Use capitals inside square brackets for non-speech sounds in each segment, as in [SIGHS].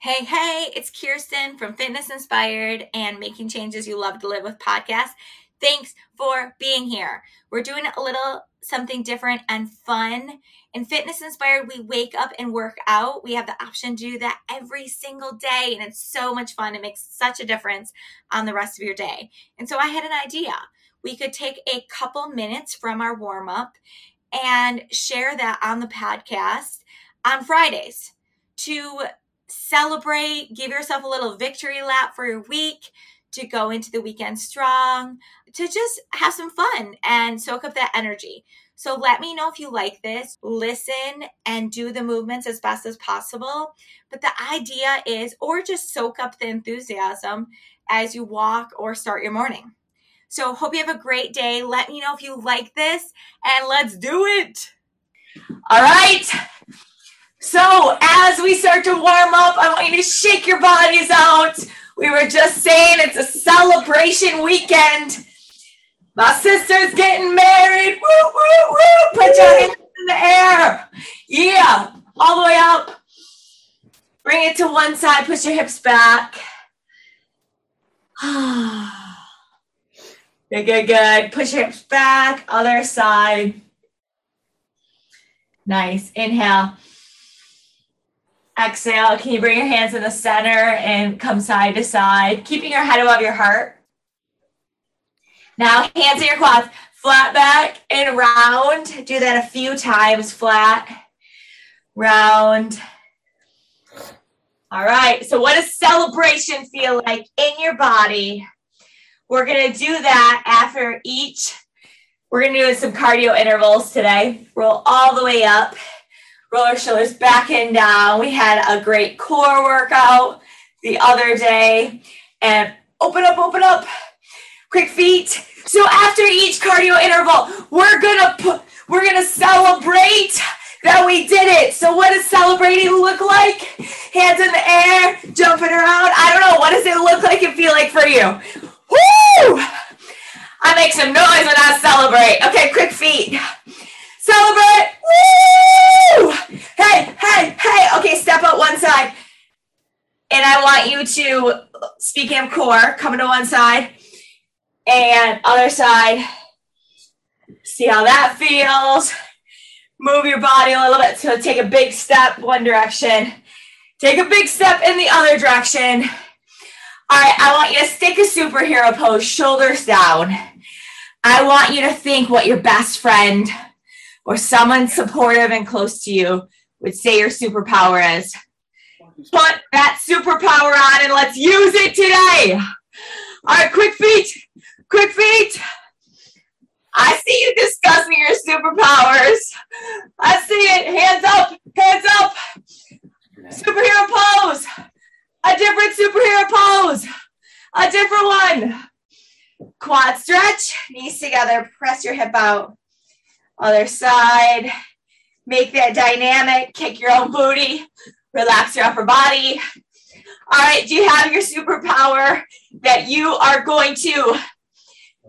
Hey, hey, it's Kirsten from Fitness Inspired and Making Changes You Love to Live with podcast. Thanks for being here. We're doing a little something different and fun. In Fitness Inspired, we wake up and work out. We have the option to do that every single day, and it's so much fun. It makes such a difference on the rest of your day. And so I had an idea. We could take a couple minutes from our warm up and share that on the podcast on Fridays to celebrate, give yourself a little victory lap for your week, to go into the weekend strong, to just have some fun and soak up that energy. So let me know if you like this. Listen and do the movements as best as possible. But the idea is, or just soak up the enthusiasm as you walk or start your morning. So hope you have a great day. Let me know if you like this and let's do it. All right. So, as we start to warm up, I want you to shake your bodies out. We were just saying it's a celebration weekend. My sister's getting married. Woo, woo, woo. Put your hands in the air. Yeah. All the way up. Bring it to one side. Push your hips back. [SIGHS] good, good, good. Push your hips back. Other side. Nice. Inhale. Exhale. Can you bring your hands in the center and come side to side, keeping your head above your heart? Now, hands in your quads, flat back and round. Do that a few times, flat, round. All right. So, what does celebration feel like in your body? We're going to do that after each. We're going to do some cardio intervals today. Roll all the way up roll our shoulders back and down. We had a great core workout the other day. And open up, open up. Quick feet. So after each cardio interval, we're gonna put, we're gonna celebrate that we did it. So what does celebrating look like? Hands in the air, jumping around. I don't know. What does it look like and feel like for you? Woo! I make some noise when I celebrate. Okay, quick feet. Celebrate. One side. And I want you to, speaking of core, coming to one side and other side. See how that feels. Move your body a little bit. So take a big step one direction. Take a big step in the other direction. All right, I want you to stick a superhero pose, shoulders down. I want you to think what your best friend or someone supportive and close to you would say your superpower is. Put that superpower on and let's use it today. All right, quick feet, quick feet. I see you discussing your superpowers. I see it. Hands up, hands up. Superhero pose. A different superhero pose. A different one. Quad stretch, knees together, press your hip out. Other side. Make that dynamic. Kick your own booty. Relax your upper body. All right. Do you have your superpower that you are going to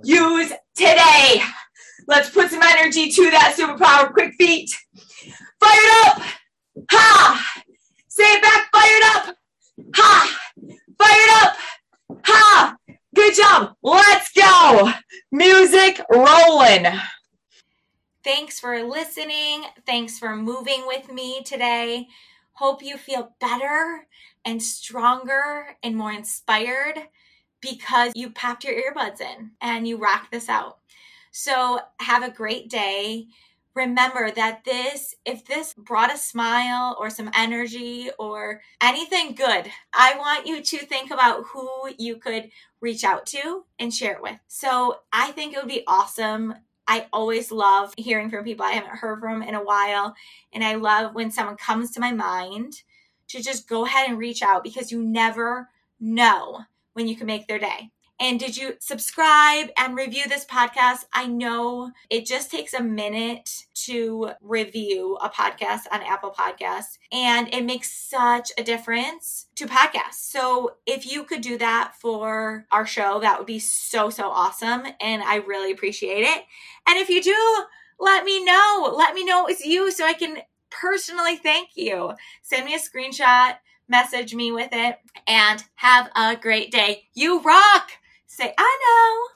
use today? Let's put some energy to that superpower. Quick feet. Fired up. Ha. Say it back. Fired up. Ha. Fired up. Ha. Good job. Let's go. Music rolling. Thanks for listening. Thanks for moving with me today. Hope you feel better and stronger and more inspired because you popped your earbuds in and you rocked this out. So, have a great day. Remember that this, if this brought a smile or some energy or anything good, I want you to think about who you could reach out to and share it with. So, I think it would be awesome I always love hearing from people I haven't heard from in a while. And I love when someone comes to my mind to just go ahead and reach out because you never know when you can make their day. And did you subscribe and review this podcast? I know it just takes a minute to review a podcast on Apple Podcasts, and it makes such a difference to podcasts. So if you could do that for our show, that would be so, so awesome. And I really appreciate it. And if you do, let me know. Let me know it's you so I can personally thank you. Send me a screenshot message me with it and have a great day. You rock! Say, I know.